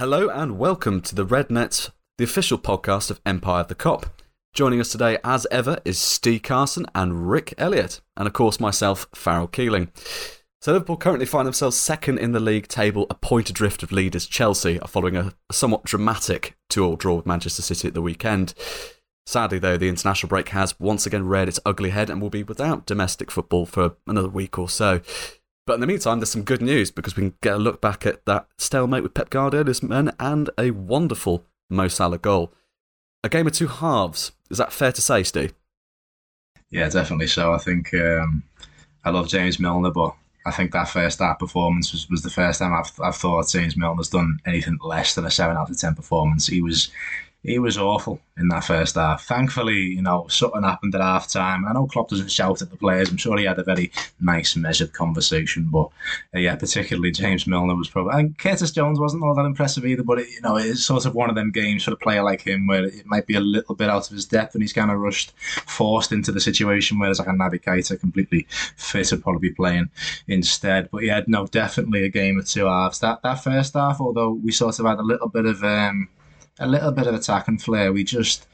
Hello and welcome to the Red Nets, the official podcast of Empire of the Kop. Joining us today, as ever, is Steve Carson and Rick Elliott, and of course myself, Farrell Keeling. So Liverpool currently find themselves second in the league table, a point adrift of leaders Chelsea, following a somewhat dramatic two-all draw with Manchester City at the weekend. Sadly, though, the international break has once again reared its ugly head and will be without domestic football for another week or so. But in the meantime, there's some good news because we can get a look back at that stalemate with Pep Guardiola's men and a wonderful Mo Salah goal. A game of two halves. Is that fair to say, Steve? Yeah, definitely so. I think um, I love James Milner, but I think that first half performance was, was the first time I've, I've thought James Milner's done anything less than a 7 out of 10 performance. He was he was awful in that first half. Thankfully, you know, something happened at half time. I know Klopp doesn't shout at the players. I'm sure he had a very nice, measured conversation. But uh, yeah, particularly James Milner was probably. And Curtis Jones wasn't all that impressive either. But, it, you know, it's sort of one of them games for a player like him where it might be a little bit out of his depth and he's kind of rushed, forced into the situation. Whereas like a Naby Keita, completely fit, would probably be playing instead. But yeah, no, definitely a game of two halves. That, that first half, although we sort of had a little bit of. Um, a little bit of attack and flair. We just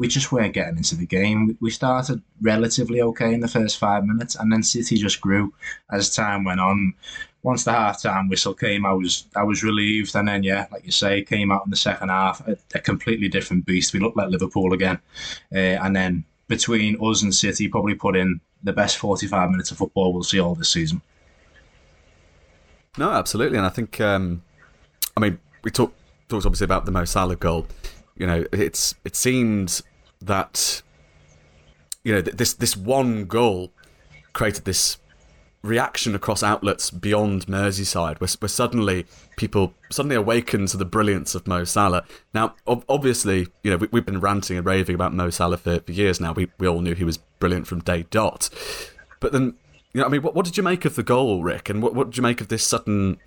we just weren't getting into the game. We started relatively okay in the first five minutes, and then City just grew as time went on. Once the half time whistle came, I was I was relieved, and then yeah, like you say, came out in the second half a, a completely different beast. We looked like Liverpool again, uh, and then between us and City, probably put in the best forty five minutes of football we'll see all this season. No, absolutely, and I think um, I mean we talked talks obviously about the Mo Salah goal. You know, it's it seemed that you know this this one goal created this reaction across outlets beyond Merseyside, where, where suddenly people suddenly awakened to the brilliance of Mo Salah. Now, ob- obviously, you know we, have been ranting and raving about Mo Salah for, for years now. We we all knew he was brilliant from day dot, but then you know, I mean, what, what did you make of the goal, Rick? And what, what did you make of this sudden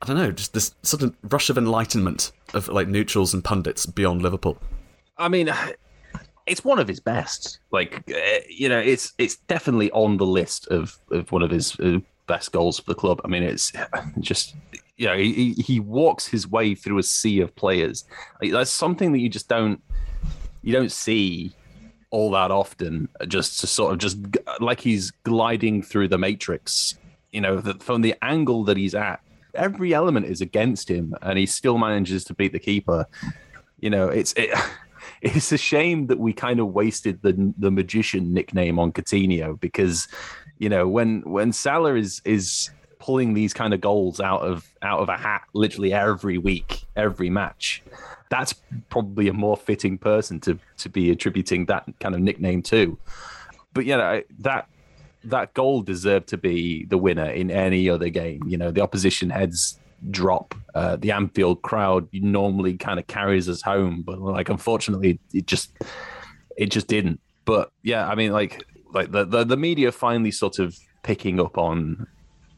I don't know, just this of rush of enlightenment of like neutrals and pundits beyond Liverpool. I mean, it's one of his best. Like, uh, you know, it's it's definitely on the list of, of one of his uh, best goals for the club. I mean, it's just you know he he walks his way through a sea of players. Like, that's something that you just don't you don't see all that often. Just to sort of just like he's gliding through the matrix. You know, from the angle that he's at every element is against him, and he still manages to beat the keeper. You know, it's it, it's a shame that we kind of wasted the the magician nickname on Coutinho because you know when when Salah is is pulling these kind of goals out of out of a hat literally every week, every match. That's probably a more fitting person to to be attributing that kind of nickname to. But you know that that goal deserved to be the winner in any other game. You know, the opposition heads drop. Uh, the Anfield crowd normally kind of carries us home, but like unfortunately, it just it just didn't. But yeah, I mean, like like the the, the media finally sort of picking up on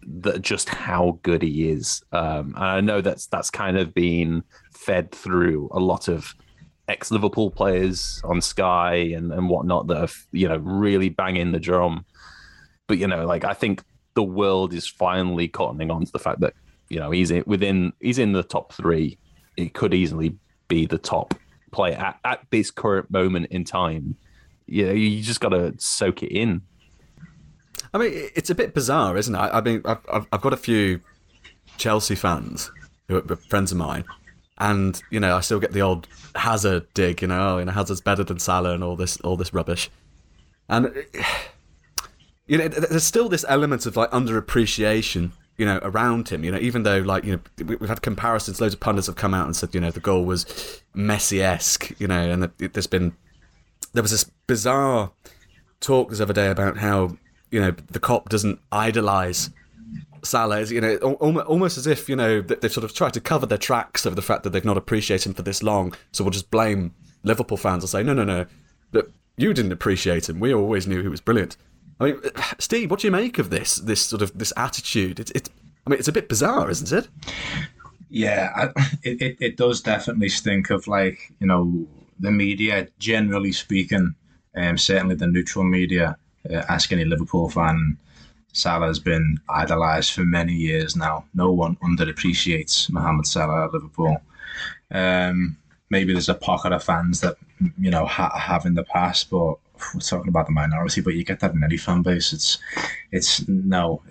the, just how good he is. Um, and I know that's that's kind of been fed through a lot of ex Liverpool players on Sky and, and whatnot that have you know really banging the drum but you know, like I think the world is finally cottoning on to the fact that you know he's in, within he's in the top three. It could easily be the top player at, at this current moment in time. You know, you just got to soak it in. I mean, it's a bit bizarre, isn't it? I mean, I've, I've got a few Chelsea fans who are friends of mine, and you know, I still get the old Hazard dig. You know, oh, you know, Hazard's better than Salah and all this, all this rubbish. And you know, there's still this element of like underappreciation, you know, around him. You know, even though like you know we've had comparisons, loads of pundits have come out and said, you know, the goal was Messi-esque, you know, and there's been there was this bizarre talk this other day about how you know the Kop doesn't idolize Salah, you know, almost as if you know they've sort of tried to cover their tracks over the fact that they've not appreciated him for this long. So we'll just blame Liverpool fans and say, no, no, no, but you didn't appreciate him. We always knew he was brilliant. I mean, Steve, what do you make of this? This sort of this attitude? It's, I mean, it's a bit bizarre, isn't it? Yeah, I, it, it, it does definitely stink of like you know the media generally speaking, um, certainly the neutral media, uh, ask any Liverpool fan, Salah has been idolised for many years now. No one underappreciates Mohamed Salah at Liverpool. Um, maybe there's a pocket of fans that you know ha- have in the past, but we're talking about the minority. But you get that in any fan base. It's it's no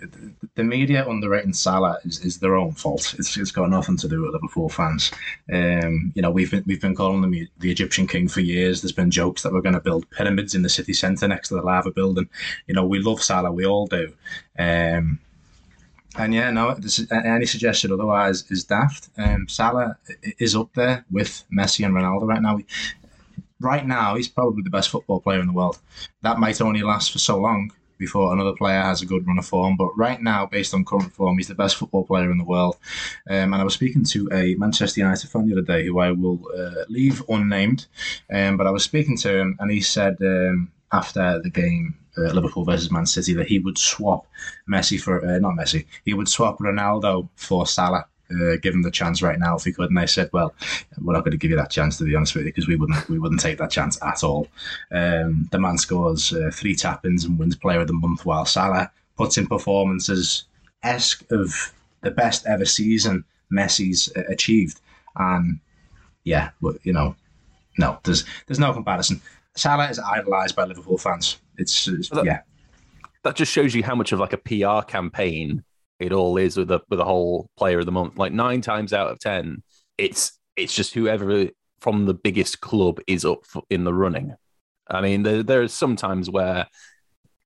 the media underrating Salah is, is their own fault. It's, it's got nothing to do with Liverpool fans. Um, you know we've been we've been calling them the Egyptian king for years. There's been jokes that we're going to build pyramids in the city centre next to the Liver Building. You know we love Salah, we all do. Um, and yeah, no, this, any suggestion otherwise is daft. Um, Salah is up there with Messi and Ronaldo right now. Right now, he's probably the best football player in the world. That might only last for so long before another player has a good run of form. But right now, based on current form, he's the best football player in the world. Um, and I was speaking to a Manchester United fan the other day who I will uh, leave unnamed. Um, but I was speaking to him, and he said um, after the game uh, Liverpool versus Man City that he would swap Messi for uh, not Messi. He would swap Ronaldo for Salah. Uh, give him the chance right now if he could. And they said, "Well, we're not going to give you that chance to be honest with you because we wouldn't we wouldn't take that chance at all." Um, the man scores uh, three tap-ins and wins Player of the Month, while Salah puts in performances esque of the best ever season Messi's uh, achieved. And yeah, you know, no, there's there's no comparison. Salah is idolised by Liverpool fans. It's, it's that, yeah. That just shows you how much of like a PR campaign it all is with a with the whole player of the month. Like nine times out of ten, it's it's just whoever from the biggest club is up in the running. I mean, there there are some times where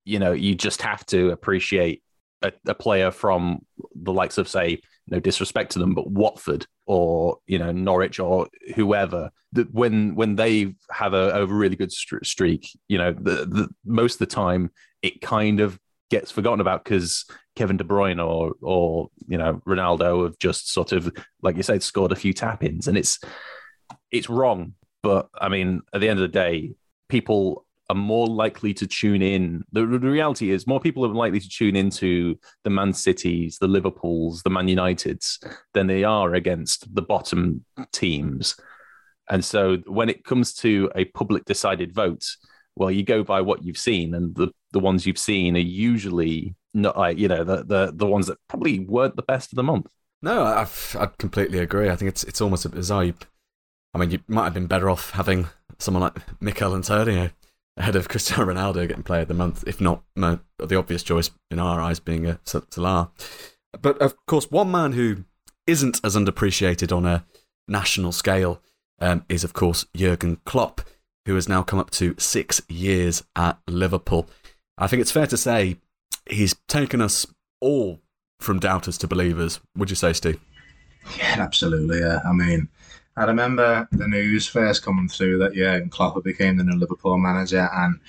you know you just have to appreciate a, a player from the likes of say no disrespect to them, but Watford or you know Norwich or whoever, that when when they have a, a really good streak, you know, the, the most of the time it kind of gets forgotten about because Kevin De Bruyne or or you know Ronaldo have just sort of like you said scored a few tap ins, and it's it's wrong. But I mean, at the end of the day, people are more likely to tune in. The, the, reality is, more people are likely to tune into the Man Cities, the Liverpools, the Man Uniteds than they are against the bottom teams. And so, when it comes to a public decided vote, well, you go by what you've seen, and the, the ones you've seen are usually not like you know the, the the ones that probably weren't the best of the month. No, I I completely agree. I think it's it's almost a bizarre. I mean, you might have been better off having someone like Michail Antonio ahead of Cristiano Ronaldo getting Player of the Month, if not no, the obvious choice in our eyes being a Salah. But of course, one man who isn't as underappreciated on a national scale um, is, of course, Jurgen Klopp, who has now come up to six years at Liverpool. I think it's fair to say he's taken us all from doubters to believers. Would you say, Steve? Yeah, absolutely. Yeah. I mean, I remember the news first coming through that yeah, Klopp became the new Liverpool manager, and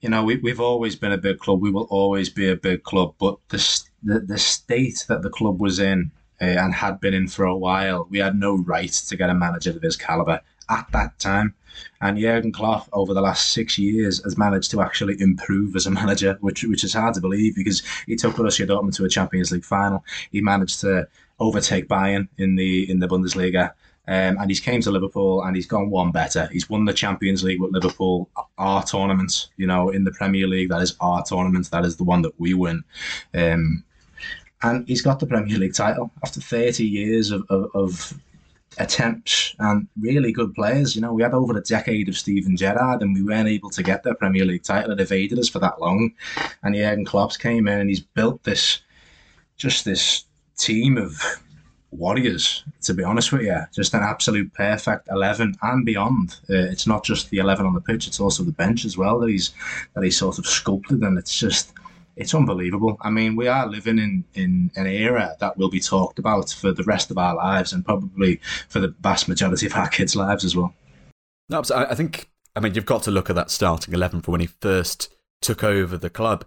you know we we've always been a big club. We will always be a big club, but the the, the state that the club was in uh, and had been in for a while, we had no right to get a manager of his caliber at that time. And Jurgen Klopp, over the last six years, has managed to actually improve as a manager, which which is hard to believe because he took Borussia Dortmund to a Champions League final. He managed to overtake Bayern in the in the Bundesliga. Um, and he's came to Liverpool and he's gone one better. He's won the Champions League with Liverpool, our tournament. You know, in the Premier League, that is our tournament. That is the one that we win. Um, and he's got the Premier League title after 30 years of, of, of, attempts and really good players. You know, we had over a decade of Steven Gerrard and we weren't able to get the Premier League title. It evaded us for that long. And Jurgen Klopp's came in and he's built this, just this team of warriors, to be honest with you. Just an absolute perfect 11 and beyond. Uh, it's not just the 11 on the pitch, it's also the bench as well that he's, that he's sort of sculpted. And it's just, it's unbelievable. I mean, we are living in, in an era that will be talked about for the rest of our lives and probably for the vast majority of our kids' lives as well. No, I think, I mean, you've got to look at that starting 11 from when he first took over the club.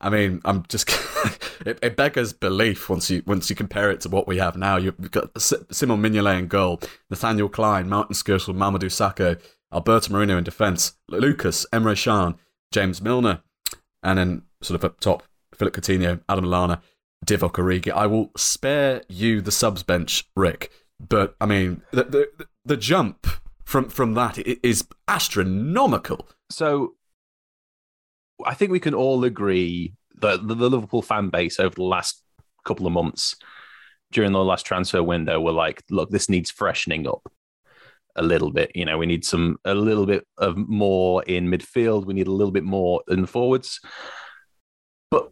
I mean, I'm just it, it, beggars belief once you once you compare it to what we have now. You've got Simon Mignolet in goal, Nathaniel Clyne, Martin Skrtel, Mamadou Sakho, Alberto Moreno in defence, Lucas, Emre Can, James Milner, and then sort of up top, Philippe Coutinho, Adam Lallana, Divock Origi. I will spare you the subs bench, Rick, but I mean the the, the jump from from that is astronomical. So I think we can all agree the, the the Liverpool fan base over the last couple of months during the last transfer window were like, look, this needs freshening up a little bit. You know, we need some a little bit of more in midfield. We need a little bit more in the forwards. But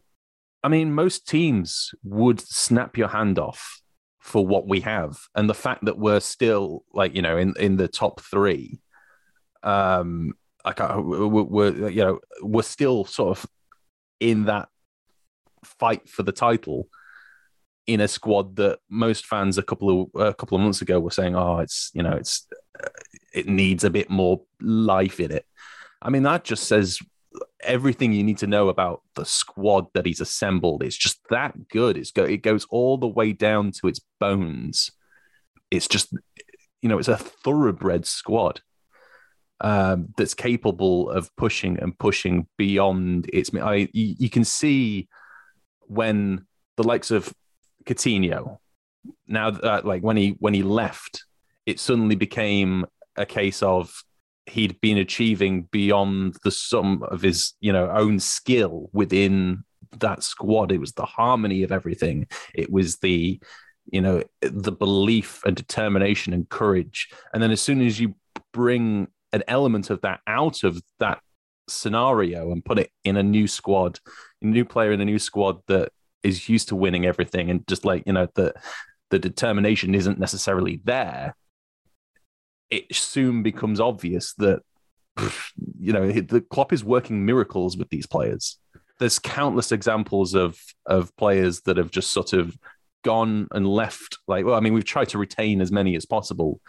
I mean, most teams would snap your hand off for what we have, and the fact that we're still like you know in in the top three, um, like we're, we're you know we're still sort of in that fight for the title in a squad that most fans a couple of a couple of months ago were saying, "Oh, it's you know, it's it needs a bit more life in it." I mean, that just says everything you need to know about the squad that he's assembled. It's just that good. It's go it goes all the way down to its bones. It's just you know, it's a thoroughbred squad um, that's capable of pushing and pushing beyond its. I you, you can see when the likes of Coutinho. Now, that, like when he when he left, it suddenly became a case of he'd been achieving beyond the sum of his you know own skill within that squad. It was the harmony of everything. It was the you know the belief and determination and courage. And then as soon as you bring an element of that out of that scenario and put it in a new squad, a new player in a new squad that is used to winning everything and just like you know the the determination isn't necessarily there it soon becomes obvious that you know the Klopp is working miracles with these players. There's countless examples of of players that have just sort of gone and left like well i mean we've tried to retain as many as possible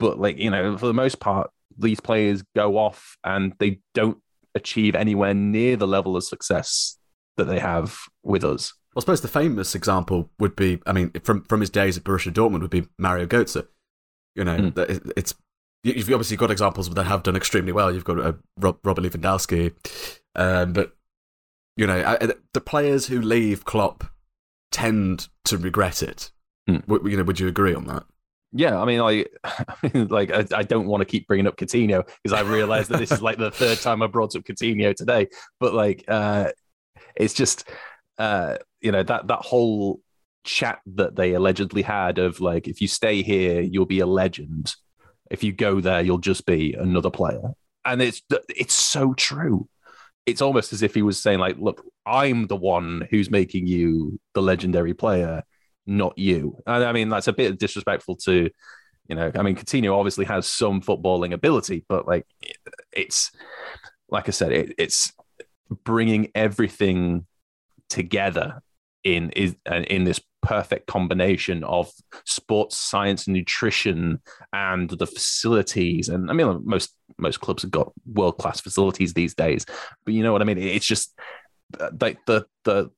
but like you know for the most part these players go off and they don't achieve anywhere near the level of success that they have with us. Well, I suppose the famous example would be, I mean, from from his days at Borussia Dortmund, would be Mario Götze. You know, mm. it's you've obviously got examples that have done extremely well. You've got uh, Rob, Robert Lewandowski, um, but you know, the players who leave Klopp tend to regret it. Mm. W- you know, would you agree on that? Yeah, I mean, like, I mean, like I, I, don't want to keep bringing up Coutinho because I realize that this is like the third time I brought up Coutinho today. But like, uh, it's just uh, you know that that whole chat that they allegedly had of like if you stay here you'll be a legend. If you go there you'll just be another player. And it's it's so true. It's almost as if he was saying like look i'm the one who's making you the legendary player not you. And i mean that's a bit disrespectful to you know i mean Coutinho obviously has some footballing ability but like it's like i said it, it's bringing everything together in is in this perfect combination of sports science and nutrition and the facilities. And i mean most most clubs have got world class facilities these days but you know what i mean? It's just uh, like the the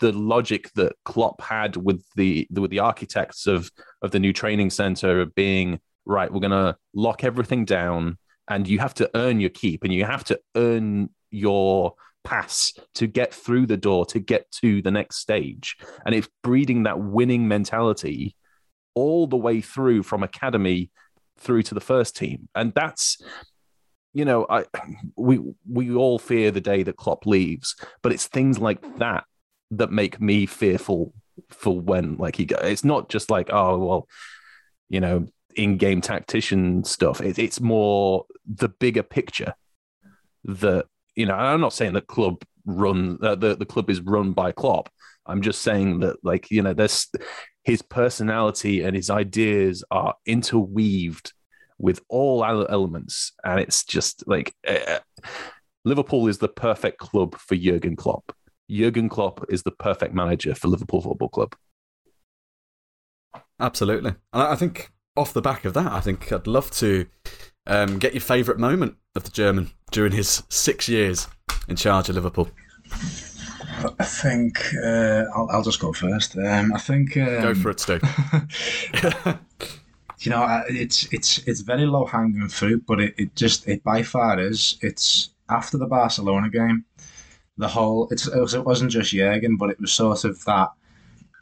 the logic that Klopp had with the with the architects of of the new training center of being right we're going to lock everything down and you have to earn your keep and you have to earn your pass to get through the door to get to the next stage. And it's breeding that winning mentality all the way through from academy through to the first team. And that's you know i we we all fear the day that Klopp leaves but it's things like that that make me fearful for when like he it's not just like oh well you know in-game tactician stuff. It, it's more the bigger picture that you know, I'm not saying that club run uh, the the club is run by Klopp. I'm just saying that like you know, there's his personality and his ideas are interweaved with all elements, and it's just like uh, Liverpool is the perfect club for Jurgen Klopp. Jurgen Klopp is the perfect manager for Liverpool Football Club. Absolutely, and I think off the back of that, I think I'd love to um, get your favourite moment of the German during his six years in charge of Liverpool. I think uh, I'll, I'll, just go first. Um, I think um, go for it, Stu. you know, it's it's it's very low hanging fruit, but it, it just it by far is. It's after the Barcelona game, the whole it's it wasn't just Jurgen, but it was sort of that.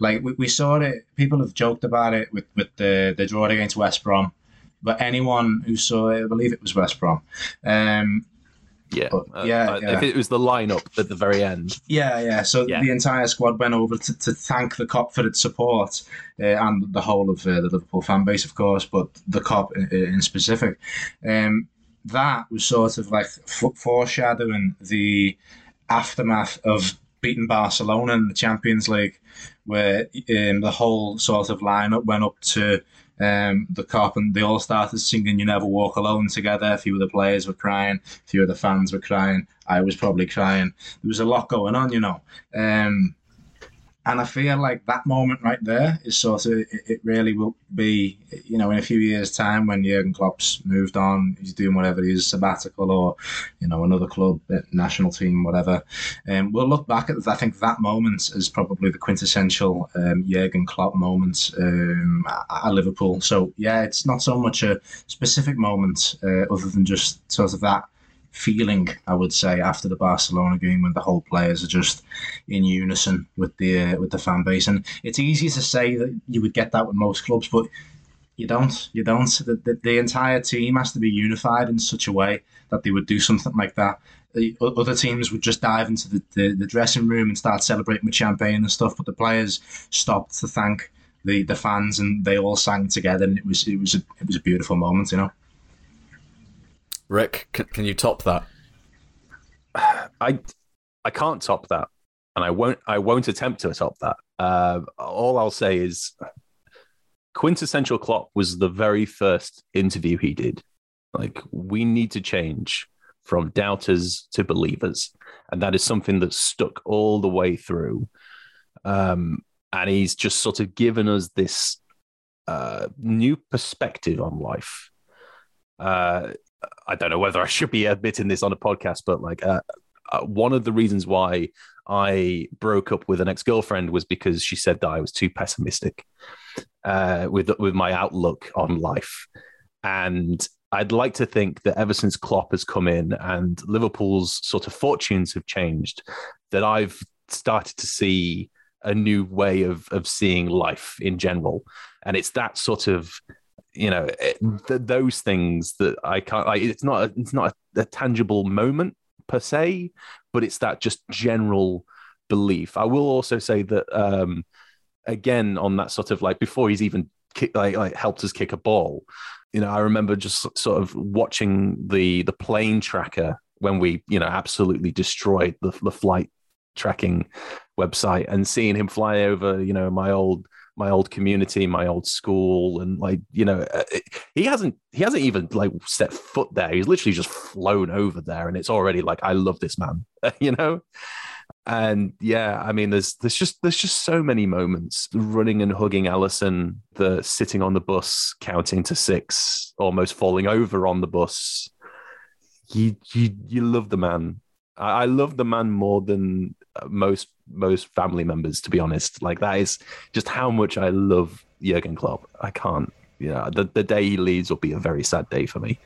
Like we, we saw it, people have joked about it with, with the the draw against West Brom but anyone who saw it, I believe it was West Brom, um, Yeah, But, Uh, yeah, uh, yeah. If it was the lineup at the very end, Yeah, yeah. So Yeah. the entire squad went over to, to thank the Kop for its support uh, and the whole of uh, the Liverpool fan base, of course, but the Kop in, in specific. Um, that was sort of like f- foreshadowing the aftermath of beating Barcelona in the Champions League, where um, the whole sort of lineup went up to um, the Kop and they all started singing "You Never Walk Alone" together. A few of the players were crying, a few of the fans were crying. I was probably crying. There was a lot going on, you know. Um, and I feel like that moment right there is sort of it, really will be, you know, in a few years' time when Jurgen Klopp's moved on, he's doing whatever he is, sabbatical or, you know, another club, national team, whatever. Um, we'll look back at I think that moment is probably the quintessential um, Jurgen Klopp moment um, at, at Liverpool. So yeah, it's not so much a specific moment uh, other than just sort of that feeling, I would say, after the Barcelona game when the whole players are just in unison with the uh, with the fan base. And it's easy to say that you would get that with most clubs, but you don't. You don't. The, the, the entire team has to be unified in such a way that they would do something like that. The other teams would just dive into the, the, the dressing room and start celebrating with champagne and stuff, but the players stopped to thank the, the fans and they all sang together, and it was it was a, it was a beautiful moment, you know. Rick, can, can you top that? I I can't top that, and I won't I won't attempt to top that. Uh, all I'll say is quintessential Klopp was the very first interview he did. Like we need to change from doubters to believers, and that is something that stuck all the way through. Um, and he's just sort of given us this uh, new perspective on life. Uh, I don't know whether I should be admitting this on a podcast, but like uh, uh, one of the reasons why I broke up with an ex girlfriend was because she said that I was too pessimistic uh, with with my outlook on life, and I'd like to think that ever since Klopp has come in and Liverpool's sort of fortunes have changed, that I've started to see a new way of of seeing life in general, and it's that sort of you know it, th- those things that I can't. Like, it's not a, it's not a, a tangible moment per se, but it's that just general belief. I will also say that um, again on that sort of like before he's even kick, like like helped us kick a ball. You know, I remember just sort of watching the the plane tracker when we you know absolutely destroyed the the flight tracking website and seeing him fly over you know my old my old community, my old school, and like you know, uh, he hasn't he hasn't even like set foot there. He's literally just flown over there, and it's already like I love this man, you know. And yeah, I mean, there's there's just there's just so many moments running and hugging Alisson, the sitting on the bus, counting to six, almost falling over on the bus. You you you love the man. I, I love the man more than most most family members, to be honest. Like that is just how much I love Jurgen Klopp. I can't. Yeah, the, the day he leaves will be a very sad day for me.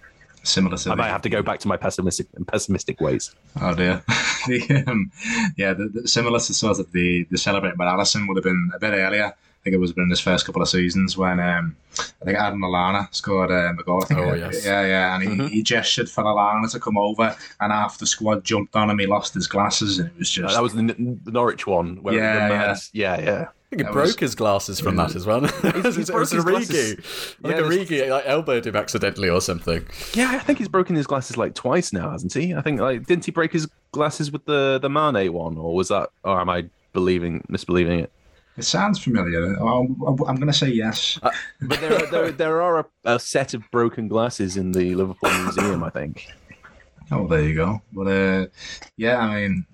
Similar to I might have to go back to my pessimistic pessimistic ways. Oh dear. the, um, yeah, the, the, similar to sort of the the celebrating by Alisson would have been a bit earlier. I think it was in his first couple of seasons when um, I think Adam Lallana scored um, a goal. I think. Oh, yes. Yeah, yeah, and he, Mhm. he gestured for Lallana to come over, and half the squad jumped on him. He lost his glasses, and it was Uh, just that was the, the Norwich one. Where Yeah, the mad, yeah, yeah. I think he That broke was- his glasses from that as well. it was, he's it was his Origi. glasses. Like Yeah, there's- Origi like, elbowed him accidentally or something. Yeah, I think he's broken his glasses like twice now, hasn't he? I think like didn't he break his glasses with the the Mane one, or was that? Or am I believing misbelieving it? It sounds familiar. Oh, I'm going to say yes. But there are, there, there are a, a set of broken glasses in the Liverpool Museum, I think. Oh, there you go. But uh, yeah, I mean,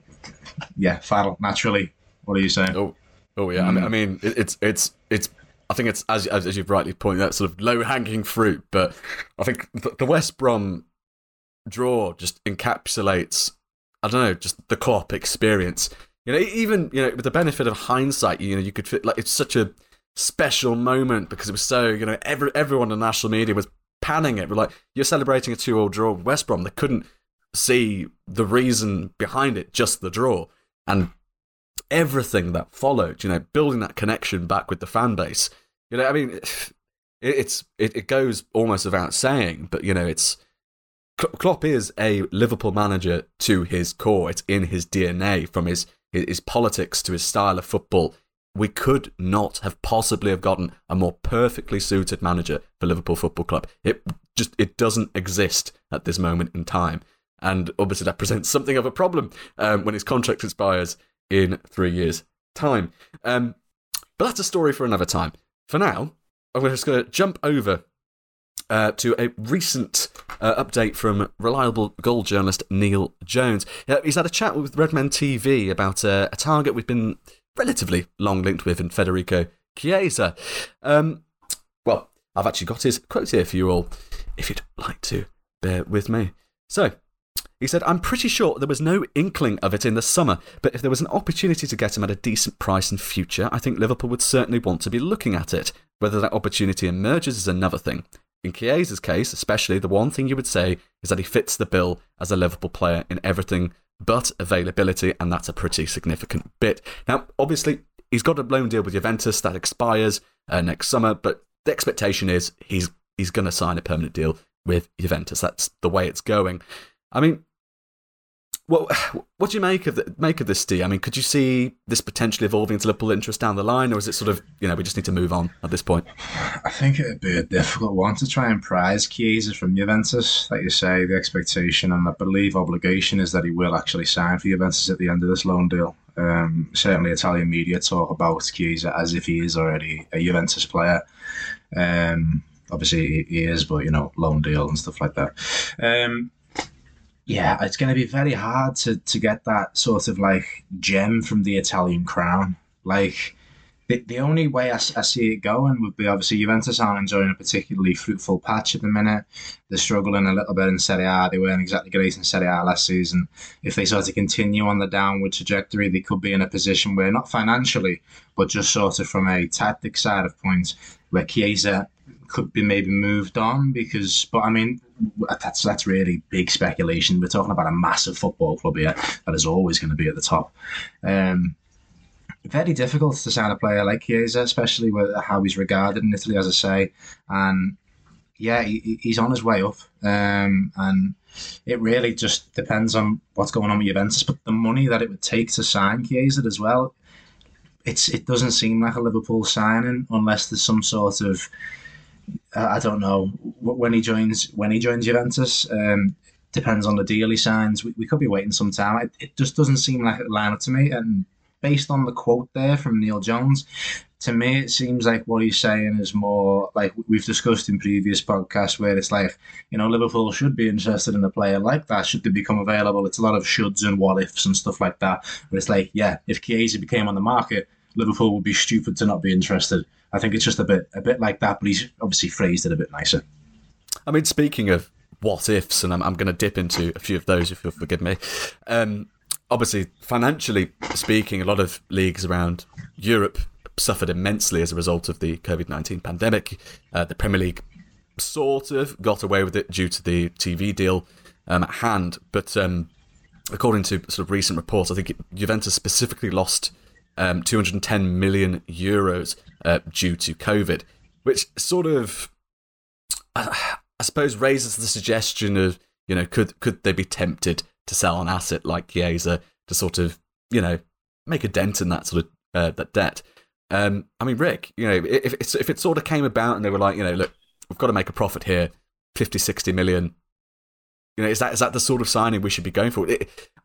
yeah, Farrell, naturally. What are you saying? Oh, oh yeah. I mean, I mean it, it's it's it's. I think it's as as, as you've rightly pointed out, sort of low hanging fruit. But I think the, the West Brom draw just encapsulates. I don't know, just the Klopp experience. You know, even you know, with the benefit of hindsight, you know, you could like it's such a special moment because it was so you know every everyone in national media was panning it. We're like, you're celebrating a two-all draw with West Brom. They couldn't see the reason behind it, just the draw, and everything that followed. You know, building that connection back with the fan base. You know, I mean, it, it's it, it goes almost without saying, but you know, it's Klopp is a Liverpool manager to his core. It's in his DNA, from his, his politics to his style of football. We could not have possibly have gotten a more perfectly suited manager for Liverpool Football Club. It just it doesn't exist at this moment in time, and obviously that presents something of a problem um, when his contract expires in three years' time. Um, but that's a story for another time. For now, I'm just going to jump over uh, to a recent uh, update from reliable goal journalist Neil Jones. He's had a chat with Redmen TV about uh, a target we've been relatively long linked with in Federico Chiesa. Um, well, I've actually got his quote here for you all, if you'd like to bear with me. So, he said, I'm pretty sure there was no inkling of it in the summer, but if there was an opportunity to get him at a decent price in future, I think Liverpool would certainly want to be looking at it. Whether that opportunity emerges is another thing. In Chiesa's case, especially, the one thing you would say is that he fits the bill as a Liverpool player in everything but availability, and that's a pretty significant bit. Now, obviously, he's got a loan deal with Juventus that expires uh, next summer, but the expectation is he's he's going to sign a permanent deal with Juventus. That's the way it's going. I mean, well, what do you make of the, make of this, D? I mean, could you see this potentially evolving into Liverpool interest down the line, or is it sort of you know we just need to move on at this point? I think it'd be a difficult one to try and prize Chiesa from Juventus. Like you say, the expectation and I believe obligation is that he will actually sign for Juventus at the end of this loan deal. Um, certainly, Italian media talk about Chiesa as if he is already a Juventus player. Um, obviously, he is, but you know, loan deal and stuff like that. Um, yeah, it's going to be very hard to, to get that sort of like gem from the Italian crown. Like, the, the only way I, I see it going would be obviously Juventus aren't enjoying a particularly fruitful patch at the minute. They're struggling a little bit in Serie A. They weren't exactly great in Serie A last season. If they sort of continue on the downward trajectory, they could be in a position where, not financially, but just sort of from a tactic side of points, where Chiesa could be maybe moved on because, but I mean, that's that's really big speculation. We're talking about a massive football club here that is always going to be at the top. Um, very difficult to sign a player like Chiesa, especially with how he's regarded in Italy, as I say, and yeah, he, he's on his way up, um, and it really just depends on what's going on with Juventus. But the money that it would take to sign Chiesa as well, it's it doesn't seem like a Liverpool signing unless there's some sort of I don't know when he joins when he joins Juventus. Um, depends on the deal he signs. We, we could be waiting some time. It, it just doesn't seem like up to me. And based on the quote there from Neil Jones, to me it seems like what he's saying is more like we've discussed in previous podcasts, where it's like you know Liverpool should be interested in a player like that. Should they become available? It's a lot of shoulds and what ifs and stuff like that. But it's like yeah, if Chiesa became on the market, Liverpool would be stupid to not be interested. I think it's just a bit a bit like that, but he's obviously phrased it a bit nicer. I mean, speaking of what ifs, and I'm, I'm going to dip into a few of those if you'll forgive me. Um, obviously, financially speaking, a lot of leagues around Europe suffered immensely as a result of the COVID 19 pandemic. Uh, the Premier League sort of got away with it due to the TV deal um, at hand, but um, according to sort of recent reports, I think Juventus specifically lost um, 210 million euros uh, due to COVID, which sort of, I, I suppose, raises the suggestion of you know could could they be tempted to sell an asset like Chiesa to sort of you know make a dent in that sort of uh, that debt. Um, I mean, Rick, you know, if if it sort of came about and they were like, you know, look, we've got to make a profit here, 50, 60 million. You know, is that is that the sort of signing we should be going for?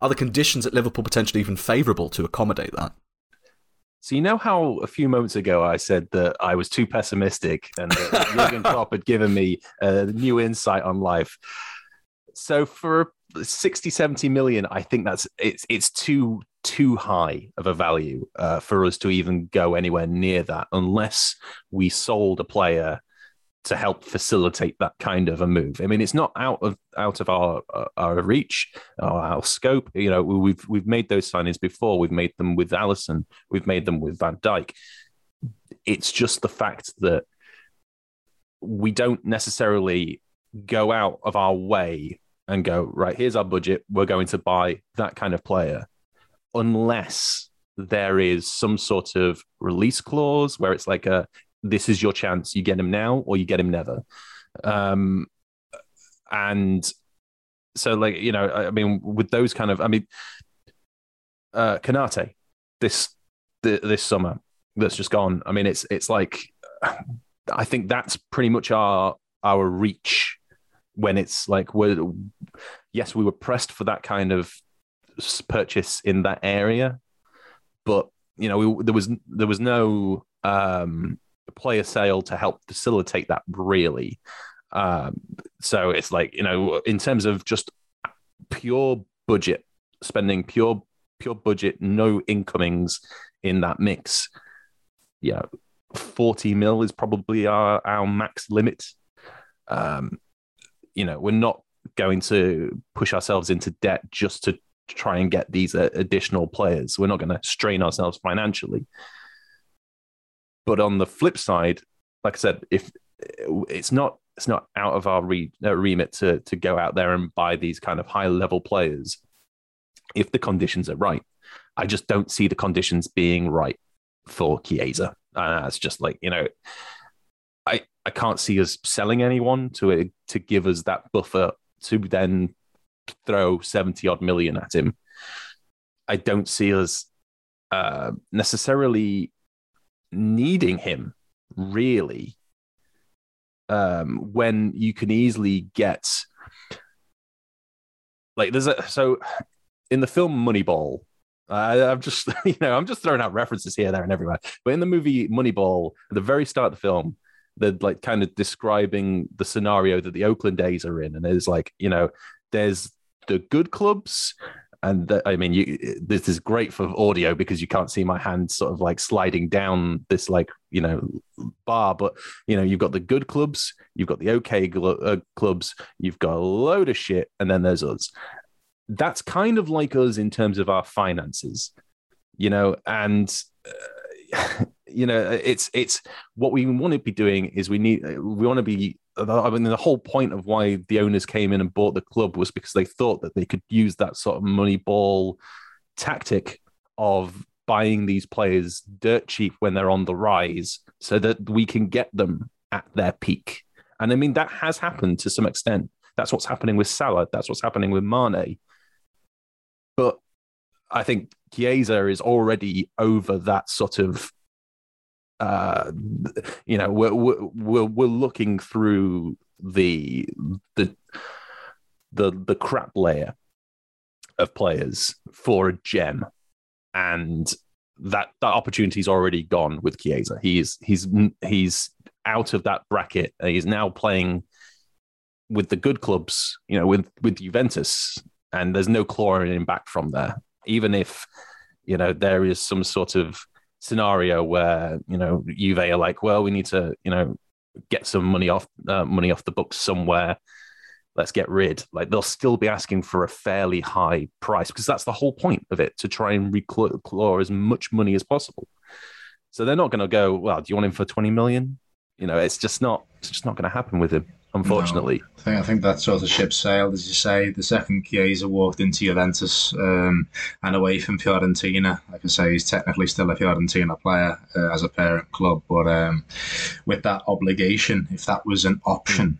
Are the conditions at Liverpool potentially even favourable to accommodate that? So you know how a few moments ago I said that I was too pessimistic and that Jurgen Klopp had given me a new insight on life. So for 60, 70 million, I think that's it's it's too too high of a value uh, for us to even go anywhere near that unless we sold a player to help facilitate that kind of a move. I mean, it's not out of out of our uh, our reach our scope. You know, we've we've made those signings before. We've made them with Alisson. We've made them with Van Dijk. It's just the fact that we don't necessarily go out of our way and go right. Here's our budget. We're going to buy that kind of player, unless there is some sort of release clause where it's like a this is your chance. You get him now or you get him never. Um, and so like you know, I mean, with those kind of, I mean, uh, Konate this the, this summer that's just gone. I mean, it's it's like I think that's pretty much our our reach when it's like we're yes, we were pressed for that kind of purchase in that area, but you know, we, there was there was no um, player sale to help facilitate that really. Um, so it's like you know, in terms of just pure budget spending, pure pure budget, no incomings in that mix. Yeah, forty mil is probably our our max limit. Um, you know, we're not going to push ourselves into debt just to try and get these uh, additional players. We're not going to strain ourselves financially. But on the flip side, like I said, if it's not it's not out of our re, uh, remit to to go out there and buy these kind of high level players if the conditions are right. I just don't see the conditions being right for Chiesa. Uh, it's just like you know, I I can't see us selling anyone to to give us that buffer to then throw 70 odd million at him. I don't see us uh, necessarily needing him really um, when you can easily get like there's a so in the film Moneyball. I'm just you know I'm just throwing out references here, there, and everywhere. But in the movie Moneyball, at the very start of the film, they're like kind of describing the scenario that the Oakland A's are in, and it's like you know there's the good clubs and the, I mean, you, this is great for audio because you can't see my hand sort of like sliding down this like you know bar. But you know, you've got the good clubs, you've got the okay gl- uh, clubs, you've got a load of shit, and then there's us. That's kind of like us in terms of our finances, you know, and. Uh, you know, it's it's what we want to be doing is we need we want to be. I mean, the whole point of why the owners came in and bought the club was because they thought that they could use that sort of money ball tactic of buying these players dirt cheap when they're on the rise, so that we can get them at their peak. And I mean, that has happened to some extent. That's what's happening with Salah. That's what's happening with Mane. But I think Chiesa is already over that sort of uh, you know, we're, we're we're looking through the the the the crap layer of players for a gem, and that that opportunity's already gone with Chiesa. He's he's he's out of that bracket. He's now playing with the good clubs, you know, with with Juventus, and there's no clawing him back from there. Even if you know there is some sort of scenario where you know Juve are like, well, we need to you know get some money off uh, money off the books somewhere. Let's get rid. Like they'll still be asking for a fairly high price because that's the whole point of it to try and reclaw as much money as possible. So they're not going to go. Well, do you want him for twenty million? You know, it's just not. It's just not going to happen with him unfortunately. No, I think I think that sort of ship sailed, as you say. The second Chiesa walked into Juventus um, and away from Fiorentina. Like I say, he's technically still a Fiorentina player uh, as a parent club, but um, with that obligation, if that was an option.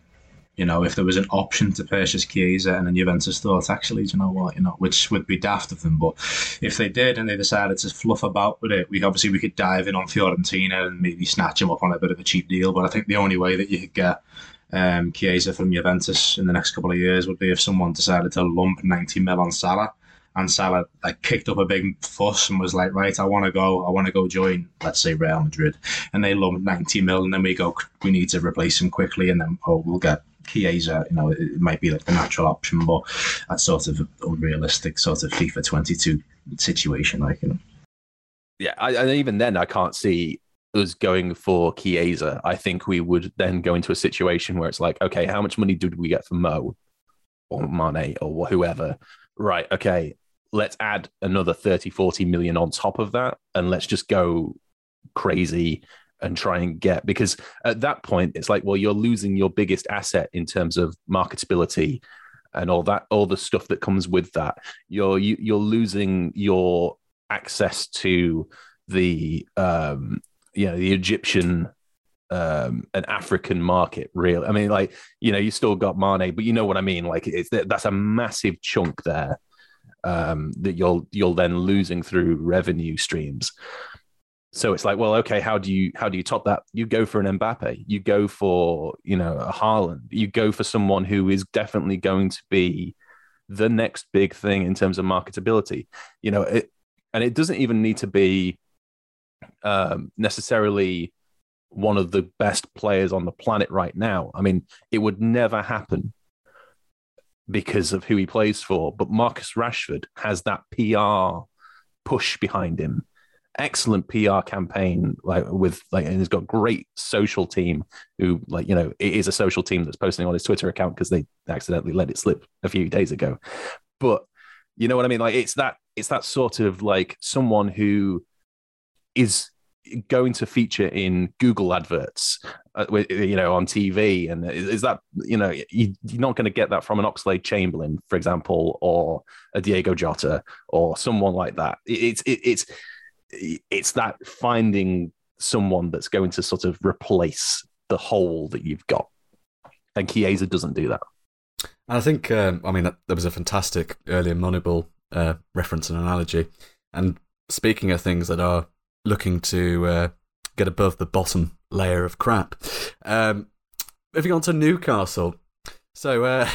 You know, if there was an option to purchase Chiesa and then Juventus thought, actually, you know what, you know, which would be daft of them, but if they did and they decided to fluff about with it, we obviously we could dive in on Fiorentina and maybe snatch him up on a bit of a cheap deal. But I think the only way that you could get um, Chiesa from Juventus in the next couple of years would be if someone decided to lump 90 mil on Salah and Salah like kicked up a big fuss and was like, right, I want to go, I want to go join, let's say Real Madrid, and they lump 90 mil, and then we go, we need to replace him quickly, and then oh, we'll get Chiesa. You know, it might be like the natural option, but that's sort of unrealistic, sort of FIFA 22 situation, like you know. Yeah, I, and even then, I can't see us going for Chiesa, I think we would then go into a situation where it's like, okay, how much money did we get for Mo or Mane or whoever? Right, okay, let's add another 30, 40 million on top of that and let's just go crazy and try and get because at that point it's like well you're losing your biggest asset in terms of marketability and all that all the stuff that comes with that you're you, are you are losing your access to the um you know the Egyptian um, an African market, really. I mean, like you know, you still got Mane, but you know what I mean. Like it's that's a massive chunk there um, that you'll you'll then losing through revenue streams. So it's like, well, okay, how do you how do you top that? You go for an Mbappe, you go for you know a Haaland, you go for someone who is definitely going to be the next big thing in terms of marketability. You know, it, and it doesn't even need to be um, necessarily one of the best players on the planet right now. I mean, it would never happen because of who he plays for. But Marcus Rashford has that PR push behind him. Excellent PR campaign, like with like, and he's got great social team who, like, you know, it is a social team that's posting on his Twitter account because they accidentally let it slip a few days ago. But you know what I mean? Like, it's that it's that sort of like someone who is going to feature in Google adverts, uh, you know, on TV, and is that you know you, are not going to get that from an Oxlade Chamberlain, for example, or a Diogo Jota or someone like that. It's it, it's it's that finding someone that's going to sort of replace the hole that you've got, and Chiesa doesn't do that. I think, um, I mean, that was a fantastic earlier Moneyball uh, reference and analogy, and speaking of things that are looking to uh, get above the bottom layer of crap. Um, moving on to Newcastle. So, uh,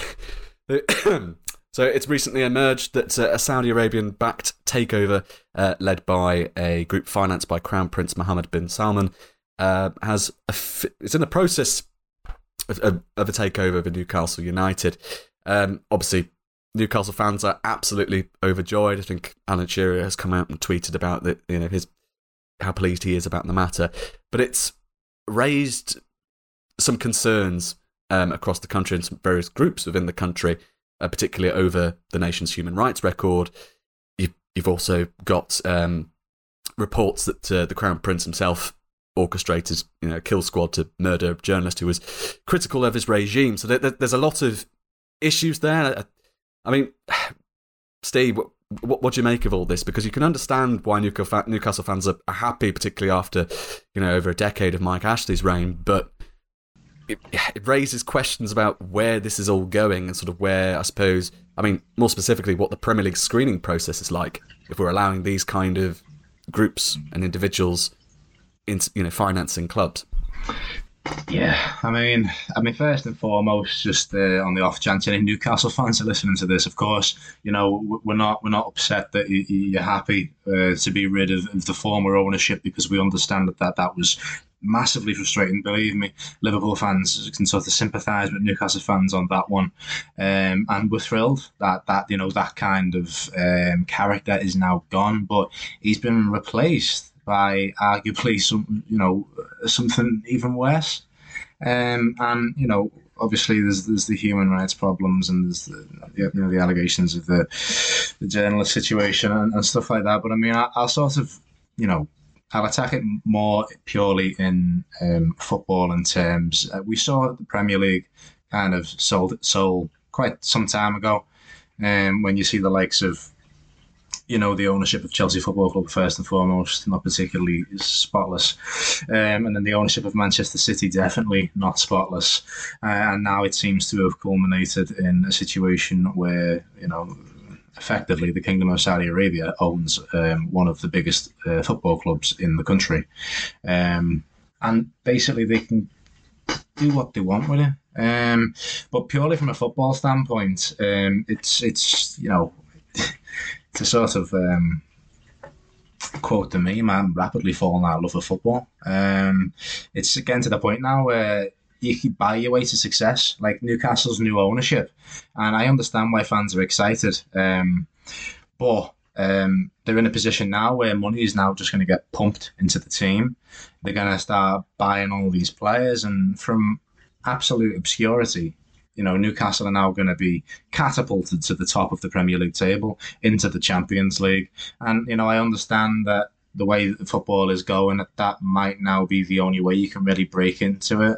so it's recently emerged that uh, a Saudi Arabian backed takeover uh, led by a group financed by Crown Prince Mohammed bin Salman uh, has it's in the process of, of, of, a takeover of Newcastle United. Um, obviously, Newcastle fans are absolutely overjoyed. I think Alan Shearer has come out and tweeted about the, you know his how pleased he is about the matter. But it's raised some concerns um, across the country and some various groups within the country, uh, particularly over the nation's human rights record. You've, you've also got um, reports that uh, the Crown Prince himself orchestrated, you know, a kill squad to murder a journalist who was critical of his regime. So there, there's a lot of issues there. I mean, Steve, what, what do you make of all this? Because you can understand why Newcastle fans are, happy, particularly after you know over a decade of Mike Ashley's reign, but it, it, raises questions about where this is all going and sort of where I suppose, I mean, more specifically, what the Premier League screening process is like if we're allowing these kind of groups and individuals into you know financing clubs. Yeah, I mean, I mean, first and foremost, just uh, on the off chance any Newcastle fans are listening to this, of course, you know, we're not we're not upset that you're happy uh, to be rid of, of, the former ownership because we understand that, that that was massively frustrating. Believe me, Liverpool fans can sort of sympathise with Newcastle fans on that one, um, and we're thrilled that that you know that kind of um, character is now gone, but he's been replaced by arguably some, you know, something even worse. Um, and you know, obviously there's there's the human rights problems and there's the you know the allegations of the the journalist situation and, and stuff like that. But I mean, I, will sort of you know I'll attack it more purely in um, football in terms. Uh, we saw the Premier League kind of sold sold quite some time ago, um, when you see the likes of you know, the ownership of Chelsea Football Club first and foremost, not particularly spotless, um, and then the ownership of Manchester City definitely not spotless, uh, and now it seems to have culminated in a situation where you know. Effectively, the Kingdom of Saudi Arabia owns um, one of the biggest uh, football clubs in the country, um, and basically they can do what they want with it. Um, but purely from a football standpoint, um, it's it's you know to sort of um, quote the meme, I'm rapidly falling out of love with football. Um, it's getting to the point now where you buy your way to success, like Newcastle's new ownership. And I understand why fans are excited. Um, but um, they're in a position now where money is now just going to get pumped into the team. They're going to start buying all these players, and from absolute obscurity, you know, Newcastle are now going to be catapulted to the top of the Premier League table into the Champions League. And, you know, I understand that the way that football is going, that, might now be the only way you can really break into it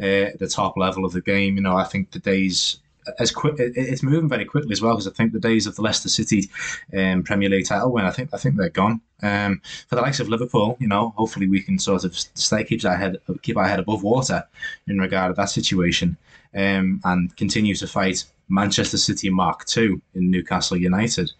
uh, the top level of the game. You know, I think the days as quick. It's moving very quickly as well because I think the days of the Leicester City um, Premier League title win, I think I think they're gone. Um, for the likes of Liverpool, you know, hopefully we can sort of stay keep our head keep our head above water in regard to that situation, um, and continue to fight Manchester City Mark II in Newcastle United.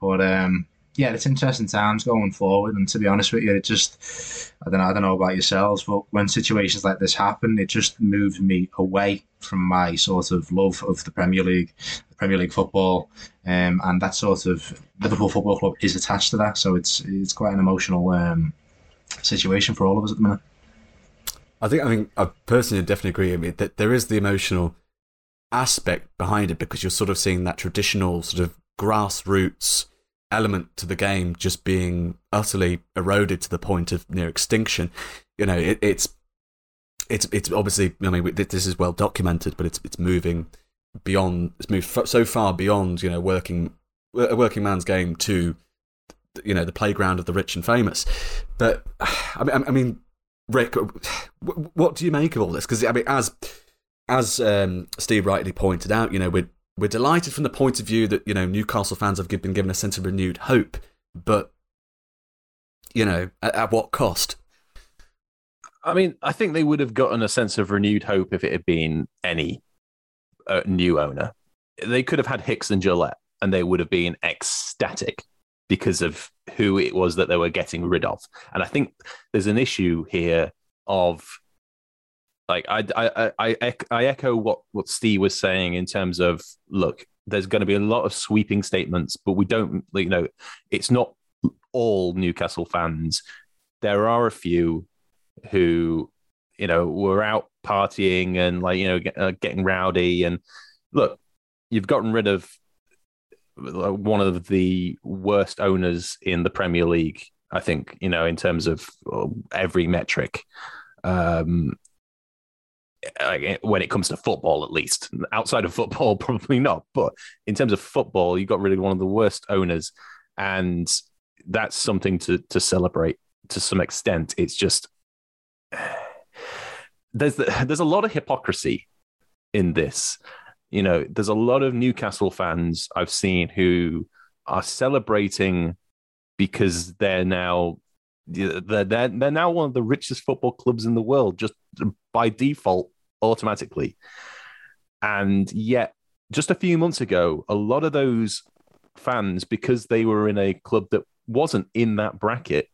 But um, yeah, it's interesting times going forward. And to be honest with you, it just I don't know, I don't know about yourselves, but when situations like this happen, it just moves me away from my sort of love of the Premier League, the Premier League football, um, and that sort of Liverpool Football Club is attached to that. So it's it's quite an emotional um, situation for all of us at the minute. I think I mean I personally definitely agree. I mean that there is the emotional aspect behind it because you're sort of seeing that traditional sort of grassroots element to the game just being utterly eroded to the point of near extinction. You know, it, it's it's it's obviously. I mean, this is well documented, but it's it's moving beyond. It's moved so far beyond you know working a working man's game to you know the playground of the rich and famous. But I mean, I mean, Rick, what do you make of all this? Because I mean, as as um, Steve rightly pointed out, you know, we're we're delighted from the point of view that you know Newcastle fans have been given a sense of renewed hope, but you know, at, at what cost? I mean, I think they would have gotten a sense of renewed hope if it had been any uh, new owner. They could have had Hicks and Gillett, and they would have been ecstatic because of who it was that they were getting rid of. And I think there's an issue here of like I I I I echo what what Steve was saying in terms of look, there's going to be a lot of sweeping statements, but we don't you know it's not all Newcastle fans. There are a few who you know were out partying and like you know get, uh, getting rowdy and look, you've gotten rid of one of the worst owners in the Premier League. I think you know in terms of uh, every metric. Um, when it comes to football, at least outside of football, probably not. But in terms of football, you got really one of the worst owners, and that's something to to celebrate to some extent. It's just there's the, there's a lot of hypocrisy in this. You know, there's a lot of Newcastle fans I've seen who are celebrating because they're now they're, they're, now one of the richest football clubs in the world just by default automatically. And yet, just a few months ago, a lot of those fans, because they were in a club that wasn't in that bracket,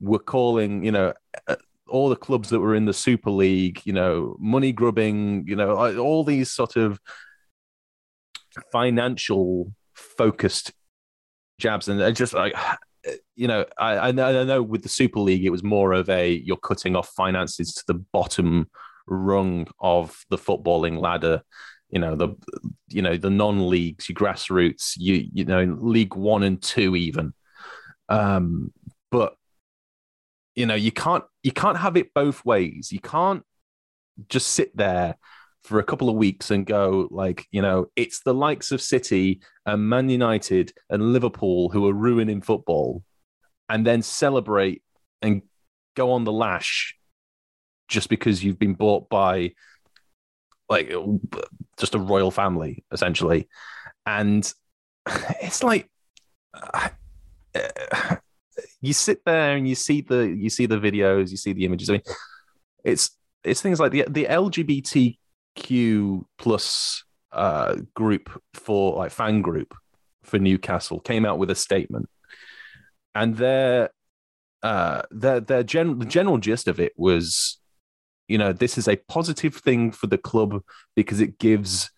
were calling, you know, uh, all the clubs that were in the Super League, you know, money grubbing, you know, all these sort of financial focused jabs. And I just like, you know, I, I know with the Super League, it was more of a you're cutting off finances to the bottom rung of the footballing ladder. You know the you know the non-leagues, your grassroots, you you know League One and Two even. Um, but you know you can't you can't have it both ways. You can't just sit there for a couple of weeks and go like you know it's the likes of City and Man United and Liverpool who are ruining football, and then celebrate and go on the lash just because you've been bought by like just a royal family essentially. And it's like you sit there and you see the you see the videos you see the images. I mean it's it's things like the the lgbtq plus uh group for like fan group for newcastle came out with a statement. And their uh their their gen- the general gist of it was you know, this is a positive thing for the club because it gives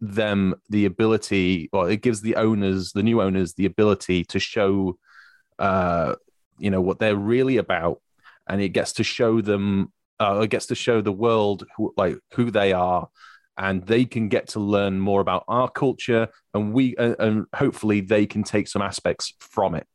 them the ability, or it gives the owners, the new owners, the ability to show, uh, you know, what they're really about, and it gets to show them, uh, gets to show the world who, like who they are, and they can get to learn more about our culture, and we, uh, and hopefully they can take some aspects from it.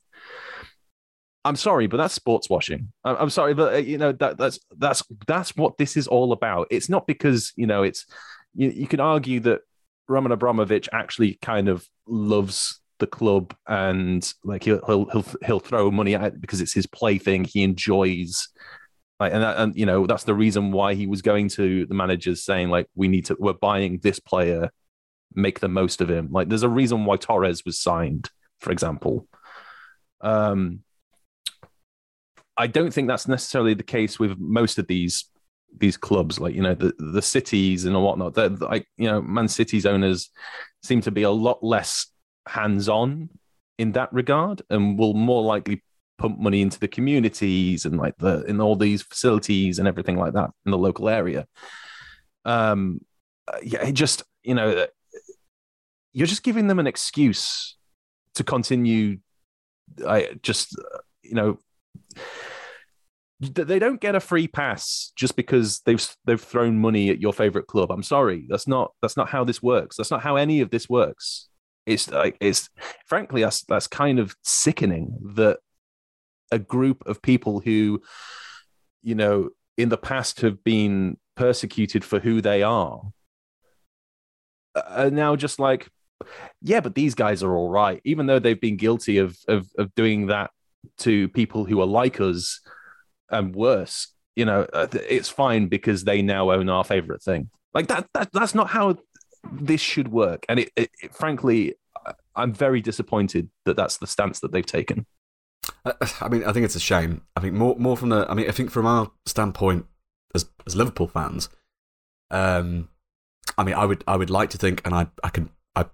I'm sorry, but that's sports washing. I'm sorry, but uh, you know that that's that's that's what this is all about. It's not because you know it's you, you can argue that Roman Abramovich actually kind of loves the club and like he'll he'll he'll, he'll throw money at it because it's his plaything. He enjoys like and that, and you know that's the reason why he was going to the managers saying like we need to we're buying this player make the most of him. Like there's a reason why Torres was signed, for example. Um, I don't think that's necessarily the case with most of these these clubs, like you know the the cities and whatnot. They're, like you know, Man City's owners seem to be a lot less hands on in that regard, and will more likely pump money into the communities and like the in all these facilities and everything like that in the local area. Um, uh, yeah, it just you know uh, you're just giving them an excuse to continue. I just uh, you know they don't get a free pass just because they've they've thrown money at your favorite club. I'm sorry, that's not that's not how this works. That's not how any of this works. It's like it's frankly that's that's kind of sickening that a group of people who, you know, in the past have been persecuted for who they are, are now just like, yeah, but these guys are all right, even though they've been guilty of of, of doing that to people who are like us and worse, you know, uh, it's fine because they now own our favorite thing. Like that, that that's not how this should work. And it, it, it frankly, I'm very disappointed that that's the stance that they've taken. I mean, I think it's a shame. I think more, more from the. I mean, I think from our standpoint as as Liverpool fans, um, I mean, I would, I would like to think, and I, I can, I,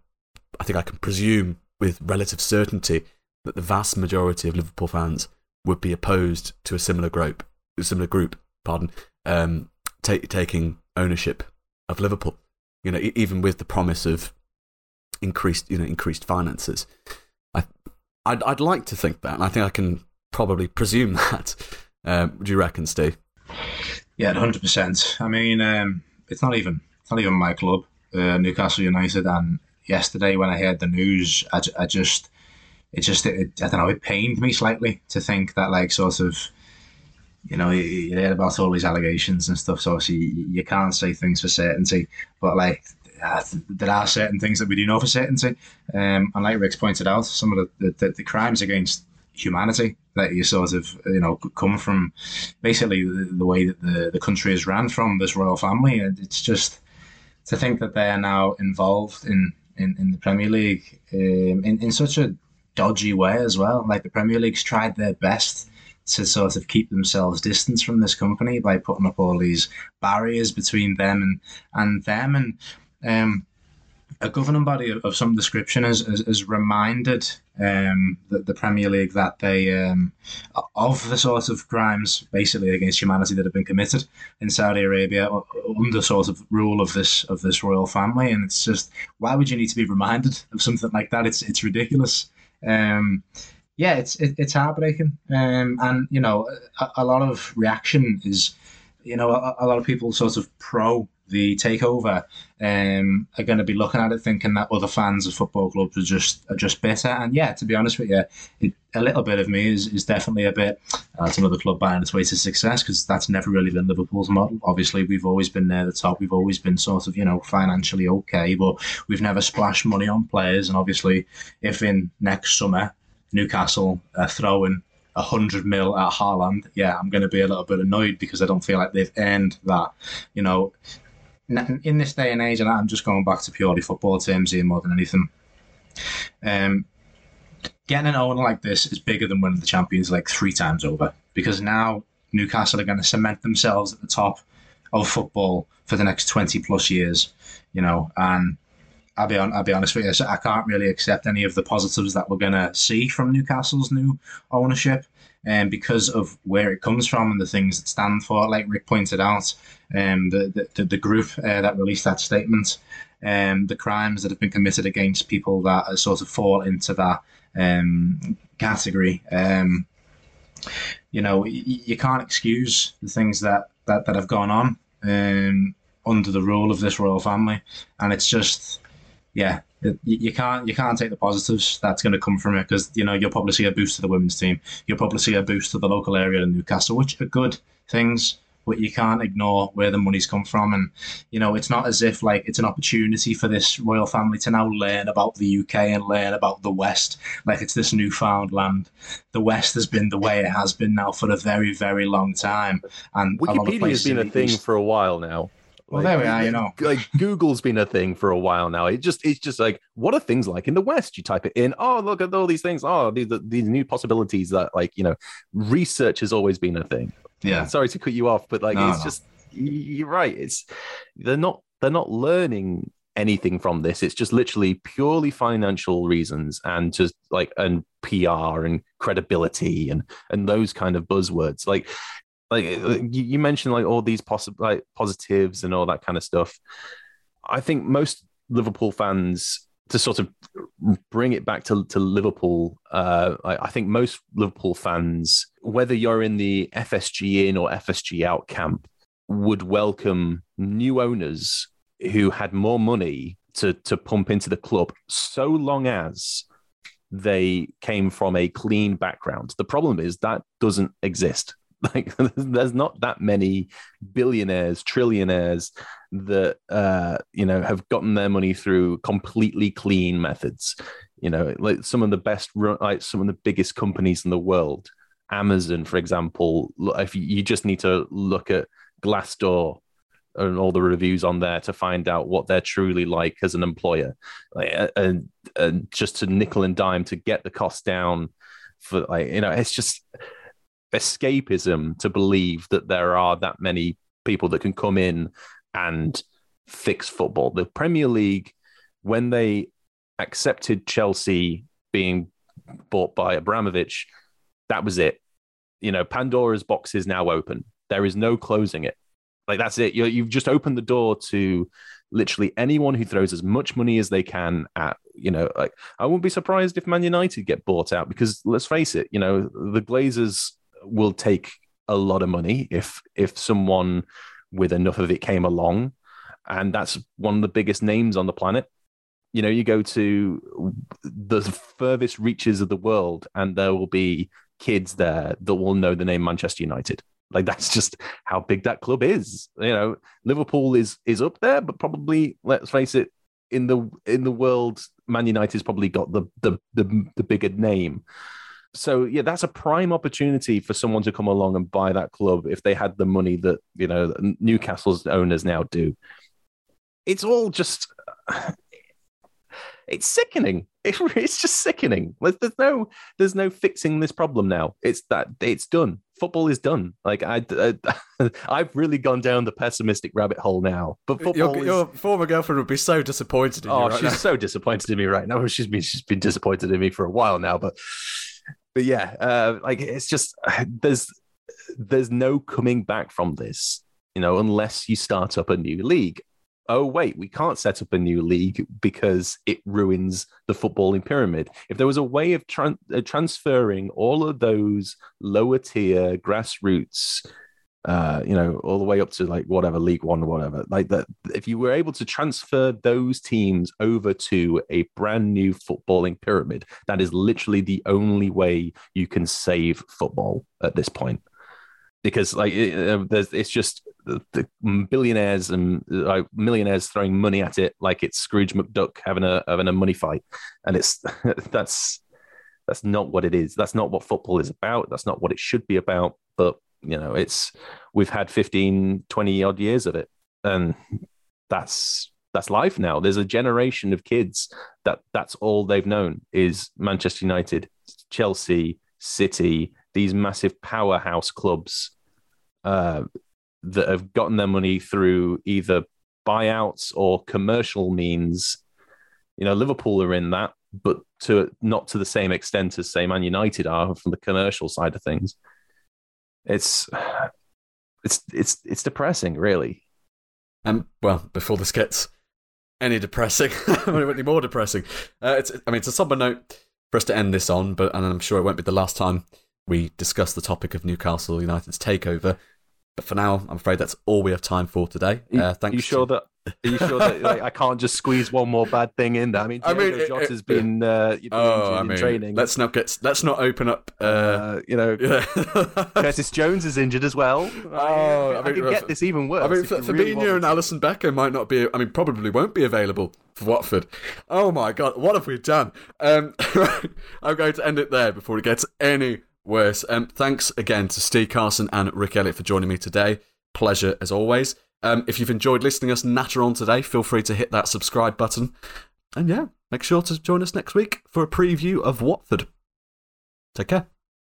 I think I can presume with relative certainty that the vast majority of Liverpool fans would be opposed to a similar group, a similar group, pardon, um, taking ownership of Liverpool. You know, even with the promise of increased, you know, increased finances. I'd, I'd like to think that, and I think I can probably presume that. Um, do you reckon, Steve? Yeah, hundred percent. I mean, um, it's not even it's not even my club, uh, Newcastle United. And yesterday, when I heard the news, I, I just it just it, I don't know it pained me slightly to think that like sort of you know you, you about all these allegations and stuff so obviously you, you can't say things for certainty but like uh, there are certain things that we do know for certainty. Um, and like Rick's pointed out some of the, the, the crimes against humanity that you sort of you know come from basically the, the way that the, the country is ran from this royal family. It's just to think that they are now involved in in, in the Premier League um, in, in such a dodgy way as well. Like the Premier League's tried their best to sort of keep themselves distance from this company by putting up all these barriers between them and and them. And um, a governing body of, of some description has, has, has reminded um, the, the, Premier League that they um, of the sort of crimes basically against humanity that have been committed in Saudi Arabia under sort of rule of this of this royal family, and it's just why would you need to be reminded of something like that? It's it's ridiculous. Um, yeah, it's it, it's heartbreaking, um, and you know, a, a, lot of reaction is, you know, a, a, lot of people sort of pro the takeover um, are going to be looking at it thinking that other fans of football clubs are just are just bitter. And yeah, to be honest with you, it, a little bit of me is, is definitely a bit. Uh, it's another club buying its way to success because that's never really been Liverpool's model. Obviously, we've always been near the top. We've always been sort of you know financially okay, but we've never splashed money on players. And obviously, if in next summer Newcastle are throwing a hundred mil at Haaland, yeah, I'm going to be a little bit annoyed because I don't feel like they've earned that. You know, in this day and age, and I'm just going back to purely football terms here more than anything. Um, getting an owner like this is bigger than winning the Champions League three times over because now Newcastle are going to cement themselves at the top of football for the next 20 plus years, you know, and I'll be on, I'll be honest with you, I can't really accept any of the positives that we're going to see from Newcastle's new ownership um, because of where it comes from and the things that stand for. Like Rick pointed out, um, the, the, the group uh, that released that statement, um, the crimes that have been committed against people that sort of fall into that um, category. Um, you know, you, can't excuse the things that, that, that have gone on um, under the rule of this royal family, and it's just, yeah, you can't you can't take the positives that's going to come from it because you know you'll probably see a boost to the women's team, you'll probably see a boost to the local area in Newcastle, which are good things. But you can't ignore where the money's come from, and you know it's not as if like it's an opportunity for this royal family to now learn about the UK and learn about the West, like it's this newfound land. The West has been the way it has been now for a very very long time, and Wikipedia has been a thing for a while now. Well, Like, there we are, you know. Like Google's been a thing for a while now. It just it's just like what are things like in the West? You type it in. Oh, look at all these things. Oh, these these new possibilities that like you know, research has always been a thing. Yeah. Sorry to cut you off, but like No, it's no. just you're right. It's they're not they're not learning anything from this. It's just literally purely financial reasons and just like and PR and credibility and and those kind of buzzwords. Like like you, you mentioned like all these possible like positives and all that kind of stuff. I think most Liverpool fans to sort of bring it back to, to Liverpool, uh, I, I think most Liverpool fans, whether you're in the FSG in or FSG out camp, would welcome new owners who had more money to to pump into the club, so long as they came from a clean background. The problem is that doesn't exist. Like there's not that many billionaires, trillionaires that uh, you know have gotten their money through completely clean methods. You know, like some of the best, like some of the biggest companies in the world. Amazon, for example, if you, just need to look at Glassdoor and all the reviews on there to find out what they're truly like as an employer, like, and, and just to nickel and dime to get the cost down. For like, you know, it's just escapism to believe that there are that many people that can come in and fix football. The Premier League, when they accepted Chelsea being bought by Abramovich, that was it. You know, Pandora's box is now open. There is no closing it. Like that's it. You, you've just opened the door to literally anyone who throws as much money as they can at. You know, like I wouldn't be surprised if Man United get bought out because let's face it. You know, the Glazers will take a lot of money if if someone with enough of it came along, and that's one of the biggest names on the planet you know, you go to the furthest reaches of the world, and there will be kids there that will know the name Manchester United. Like that's just how big that club is. You know, Liverpool is is up there, but probably let's face it, in the in the world, Man United's probably got the the the, the bigger name. So yeah, that's a prime opportunity for someone to come along and buy that club if they had the money that you know Newcastle's owners now do. It's all just it's sickening. It, it's just sickening. There's, no there's no fixing this problem now. It's that it's done. Football is done. Like I, I I've really gone down the pessimistic rabbit hole now. But football Your, is, your former girlfriend would be so disappointed in you oh, right she's now. so disappointed in me right now. She's been she's been disappointed in me for a while now. But but yeah, uh, like it's just there's there's no coming back from this. You know, unless you start up a new league oh wait we can't set up a new league because it ruins the footballing pyramid if there was a way of uh, transferring all of those lower tier grassroots uh, you know, all the way up to like whatever League One or whatever. Like that, if you were able to transfer those teams over to a brand new footballing pyramid, that is literally the only way you can save football at this point. Because like it, there's, it's just the, the billionaires and uh, millionaires throwing money at it like it's Scrooge McDuck having a having a money fight, and it's that's that's not what it is. That's not what football is about. That's not what it should be about. But you know, it's we've had 15, 20 odd years of it, and that's that's life now. There's a generation of kids that that's all they've known is Manchester United, Chelsea, City, these massive powerhouse clubs uh, that have gotten their money through either buyouts or commercial means. You know, Liverpool are in that, but to not to the same extent as say Man United are from the commercial side of things. It's it's it's it's depressing, really. Um, well, before this gets any depressing, any more depressing, uh, it's, I mean, it's a somber note for us to end this on, but and I'm sure it won't be the last time we discuss the topic of Newcastle United's takeover. But for now, I'm afraid that's all we have time for today. Uh, thanks. You sure to- that? Are you sure that like, I can't just squeeze one more bad thing in there? I mean, I Diogo mean, it- Jota's it- been, uh, you've been Oh, I in mean, training. let's not get let's not open up. Uh, uh, you know. Curtis Jones is injured as well. Oh, I, I mean, can get this even worse. I mean, if F- you really and Alisson Becker might not be. I mean, probably won't be available for Watford. Oh my god, what have we done? Um, I'm going to end it there before it gets any worse. Um, thanks again to Steve Carson and Rick Elliott for joining me today. Pleasure as always. Um, if you've enjoyed listening us natter on today, feel free to hit that subscribe button. And yeah, make sure to join us next week for a preview of Watford. Take care.